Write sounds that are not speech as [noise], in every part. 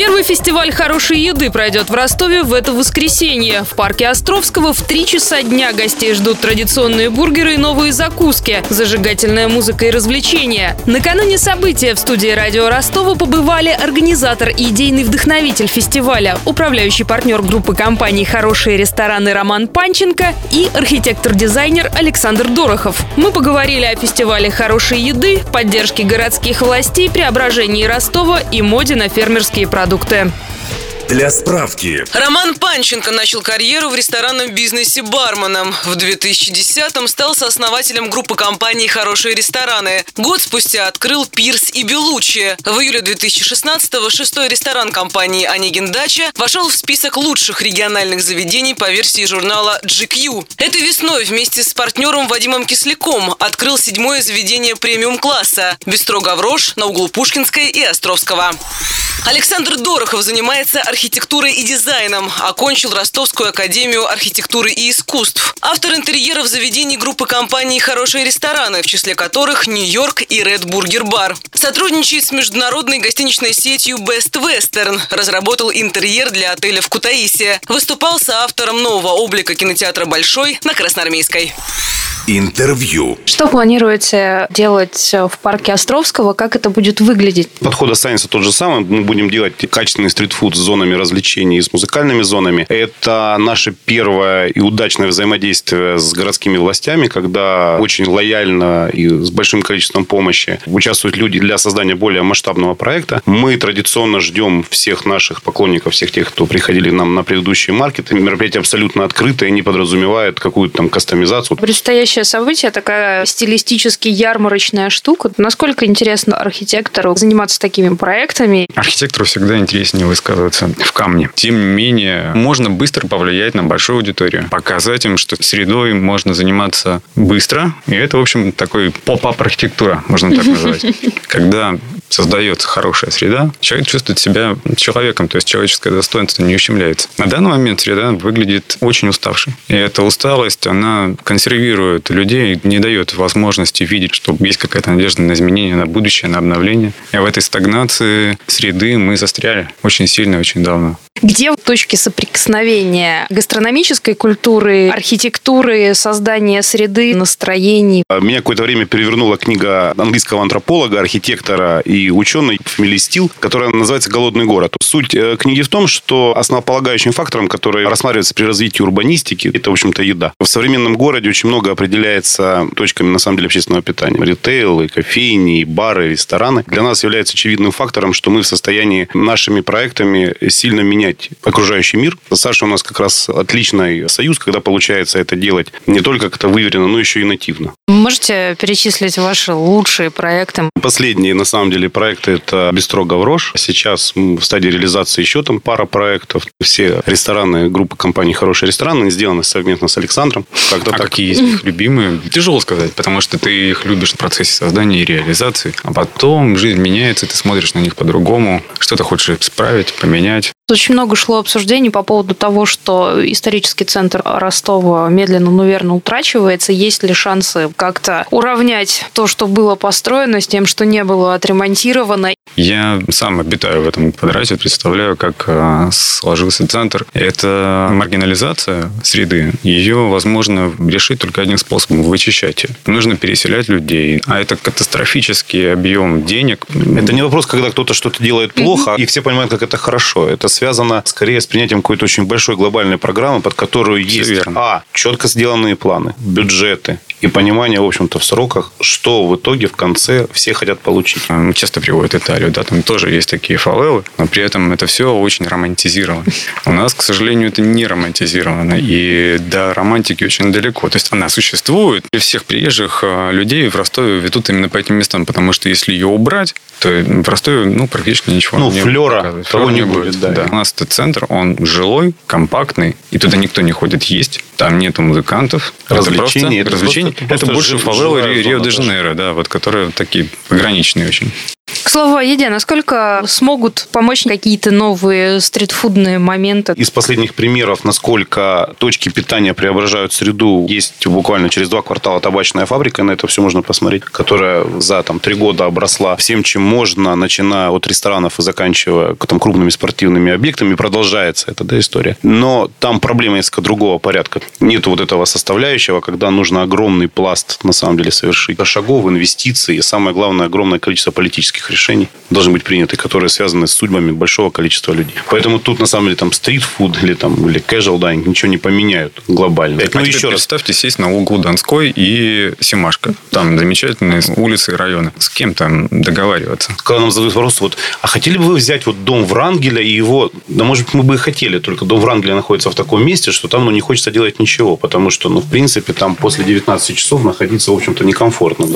Первый фестиваль хорошей еды пройдет в Ростове в это воскресенье. В парке Островского в 3 часа дня гостей ждут традиционные бургеры и новые закуски, зажигательная музыка и развлечения. Накануне события в студии радио Ростова побывали организатор и идейный вдохновитель фестиваля, управляющий партнер группы компаний «Хорошие рестораны» Роман Панченко и архитектор-дизайнер Александр Дорохов. Мы поговорили о фестивале хорошей еды, поддержке городских властей, преображении Ростова и моде на фермерские продукты продукты. Для справки. Роман Панченко начал карьеру в ресторанном бизнесе барменом. В 2010-м стал сооснователем группы компаний «Хорошие рестораны». Год спустя открыл «Пирс» и «Белучи». В июле 2016-го шестой ресторан компании «Онегин Дача» вошел в список лучших региональных заведений по версии журнала GQ. Этой весной вместе с партнером Вадимом Кисляком открыл седьмое заведение премиум-класса «Бистро Гаврош» на углу Пушкинской и Островского. Александр Дорохов занимается архитектурой и дизайном. Окончил Ростовскую академию архитектуры и искусств. Автор интерьеров заведений группы компаний «Хорошие рестораны», в числе которых «Нью-Йорк» и «Ред Бургер Бар». Сотрудничает с международной гостиничной сетью «Best Western». Разработал интерьер для отеля в Кутаиси. Выступал соавтором нового облика кинотеатра «Большой» на Красноармейской. Интервью. Что планируете делать в парке Островского? Как это будет выглядеть? Подход останется тот же самый. Мы будем делать качественный стритфуд с зонами развлечений и с музыкальными зонами. Это наше первое и удачное взаимодействие с городскими властями, когда очень лояльно и с большим количеством помощи участвуют люди для создания более масштабного проекта. Мы традиционно ждем всех наших поклонников, всех тех, кто приходили нам на предыдущие маркеты. Мероприятие абсолютно открытое, не подразумевает какую-то там кастомизацию. Предстоящее событие такая стилистически ярмарочная штука. Насколько интересно архитектору заниматься такими проектами? Архитектору всегда интереснее высказываться в камне. Тем не менее, можно быстро повлиять на большую аудиторию. Показать им, что средой можно заниматься быстро. И это, в общем, такой поп-ап архитектура, можно так [laughs] назвать. Когда создается хорошая среда, человек чувствует себя человеком, то есть человеческое достоинство не ущемляется. На данный момент среда выглядит очень уставшей. И эта усталость, она консервирует людей, не дает возможности видеть, что есть какая-то надежда на изменение, на будущее, на обновление. И в этой стагнации среды мы застряли очень сильно, очень давно. Где точки соприкосновения гастрономической культуры, архитектуры, создания среды, настроений? Меня какое-то время перевернула книга английского антрополога, архитектора и ученый фамилии Стил, которая называется «Голодный город». Суть э, книги в том, что основополагающим фактором, который рассматривается при развитии урбанистики, это, в общем-то, еда. В современном городе очень много определяется точками, на самом деле, общественного питания. Ритейл, и кофейни, и бары, и рестораны. Для нас является очевидным фактором, что мы в состоянии нашими проектами сильно менять менять окружающий мир. Саша у нас как раз отличный союз, когда получается это делать не только как-то выверено, но еще и нативно. Можете перечислить ваши лучшие проекты? Последние, на самом деле, проекты – это «Бистро Гаврош». Сейчас в стадии реализации еще там пара проектов. Все рестораны группы компании «Хорошие рестораны» сделаны совместно с Александром. Как-то а так. какие есть их любимые? Тяжело сказать, потому что ты их любишь в процессе создания и реализации. А потом жизнь меняется, ты смотришь на них по-другому. Что-то хочешь исправить, поменять. Очень много шло обсуждений по поводу того, что исторический центр Ростова медленно, но верно утрачивается. Есть ли шансы как-то уравнять то, что было построено, с тем, что не было отремонтировано? Я сам обитаю в этом квадрате, представляю, как э, сложился центр. Это маргинализация среды. Ее возможно решить только одним способом – вычищать ее. Нужно переселять людей. А это катастрофический объем денег. Это не вопрос, когда кто-то что-то делает плохо, и все понимают, как это хорошо. Это связано скорее с принятием какой-то очень большой глобальной программы, под которую Все есть верно. а. четко сделанные планы, бюджеты, и понимание, в общем-то, в сроках, что в итоге в конце все хотят получить. Часто приводят Италию, да, там тоже есть такие фавелы, но при этом это все очень романтизировано. У нас, к сожалению, это не романтизировано, и до романтики очень далеко. То есть она существует, и всех приезжих а, людей в Ростове ведут именно по этим местам, потому что если ее убрать, то в Ростове ну, практически ничего ну, не флера, того не будет. Да. да. У нас этот центр, он жилой, компактный, и туда никто не ходит есть, там нету музыкантов. Развлечений. Это, просто, развлечений. Это, это больше фавелы Рио-де-Жанейро, да, вот, которые такие пограничные очень. К слову о еде, насколько смогут помочь какие-то новые стритфудные моменты? Из последних примеров, насколько точки питания преображают среду, есть буквально через два квартала табачная фабрика, на это все можно посмотреть, которая за там, три года обросла всем, чем можно, начиная от ресторанов и заканчивая там, крупными спортивными объектами. Продолжается эта да, история. Но там проблема несколько другого порядка. Нет вот этого составляющего, когда нужно огромный пласт, на самом деле, совершить шагов, инвестиций и, самое главное, огромное количество политических решений должны быть приняты, которые связаны с судьбами большого количества людей. Поэтому тут, на самом деле, там стрит-фуд или, там, или casual dining ничего не поменяют глобально. А ну, еще раз. представьте, сесть на углу Донской и Семашка. Там замечательные улицы и районы. С кем там договариваться? Когда нам задают вопрос, вот, а хотели бы вы взять вот дом Врангеля и его... Да, может быть, мы бы и хотели, только дом Врангеля находится в таком месте, что там ну, не хочется делать ничего, потому что, ну, в принципе, там после 19 часов находиться, в общем-то, некомфортно.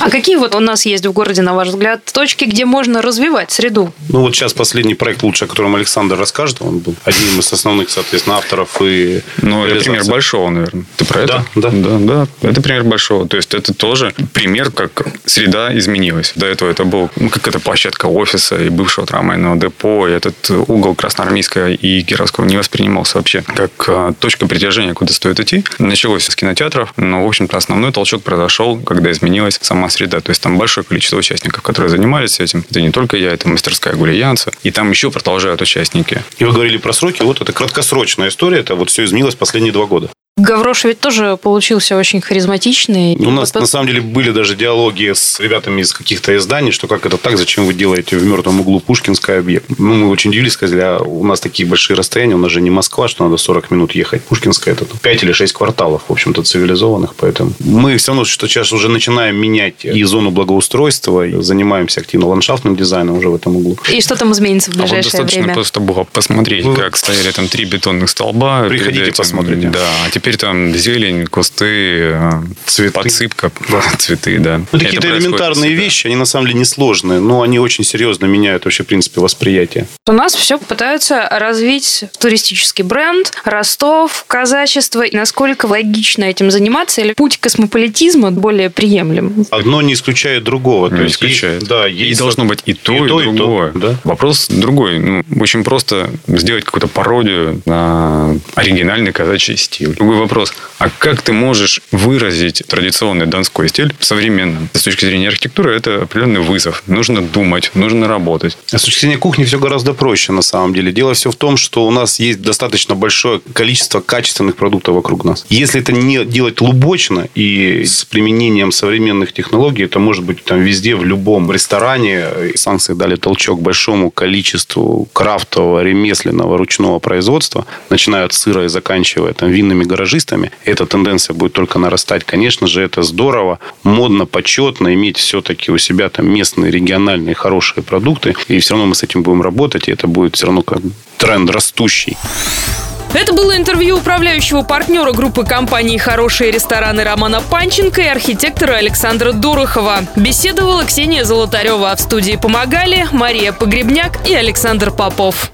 А какие вот у нас есть в городе, на ваш взгляд, точки, где можно развивать среду? Ну, вот сейчас последний проект лучше, о котором Александр расскажет. Он был одним из основных, соответственно, авторов и Ну, это пример большого, наверное. Ты про да, это? Да, да. Да, это пример большого. То есть, это тоже пример, как среда изменилась. До этого это был, ну, как это площадка офиса и бывшего трамвайного депо, и этот угол Красноармейского и Кировского не воспринимался вообще как а, точка притяжения, куда стоит идти. Началось с кинотеатров, но, в общем-то, основной толчок произошел, когда изменилась сама среда. То есть там большое количество участников, которые занимались этим. Это не только я, это мастерская Гулиянца. И там еще продолжают участники. И вы говорили про сроки. Вот это краткосрочная история. Это вот все изменилось последние два года. Гаврош ведь тоже получился очень харизматичный. У нас, вот... на самом деле, были даже диалоги с ребятами из каких-то изданий, что как это так, зачем вы делаете в мертвом углу Пушкинский объект. Ну, мы очень удивились, сказали, а у нас такие большие расстояния, у нас же не Москва, что надо 40 минут ехать. Пушкинская это 5 или 6 кварталов, в общем-то, цивилизованных, поэтому мы все равно, что сейчас уже начинаем менять и зону благоустройства, и занимаемся активно ландшафтным дизайном уже в этом углу. И что там изменится в ближайшее а вот достаточно время? просто было посмотреть, вы... как стояли там три бетонных столба. Приходите, посмотрите. Да, а теперь теперь там зелень, кусты, э, цветы. подсыпка, да. [laughs] цветы, да. Ну, какие-то элементарные вещи, они на самом деле несложные, но они очень серьезно меняют вообще, в принципе, восприятие. У нас все пытаются развить туристический бренд, Ростов, казачество. И насколько логично этим заниматься, или путь космополитизма более приемлем? Одно не исключает другого. Не то исключает. Есть, да, есть... И должно быть и то, и, и, то, и другое. И то, да? Вопрос другой. Ну, очень просто сделать какую-то пародию на оригинальный казачий стиль. Другой вопрос. А как ты можешь выразить традиционный донской стиль в современном? С точки зрения архитектуры это определенный вызов. Нужно думать, нужно работать. А с точки зрения кухни все гораздо проще на самом деле. Дело все в том, что у нас есть достаточно большое количество качественных продуктов вокруг нас. Если это не делать лубочно и с применением современных технологий, это может быть там везде, в любом ресторане. Санкции дали толчок большому количеству крафтового, ремесленного, ручного производства, начиная от сыра и заканчивая там винными гаражистами. Эта тенденция будет только нарастать. Конечно же, это здорово, модно, почетно иметь все-таки у себя там местные, региональные, хорошие продукты. И все равно мы с этим будем работать, и это будет все равно как тренд растущий. Это было интервью управляющего партнера группы компаний «Хорошие рестораны» Романа Панченко и архитектора Александра Дорохова. Беседовала Ксения Золотарева, а в студии помогали Мария Погребняк и Александр Попов.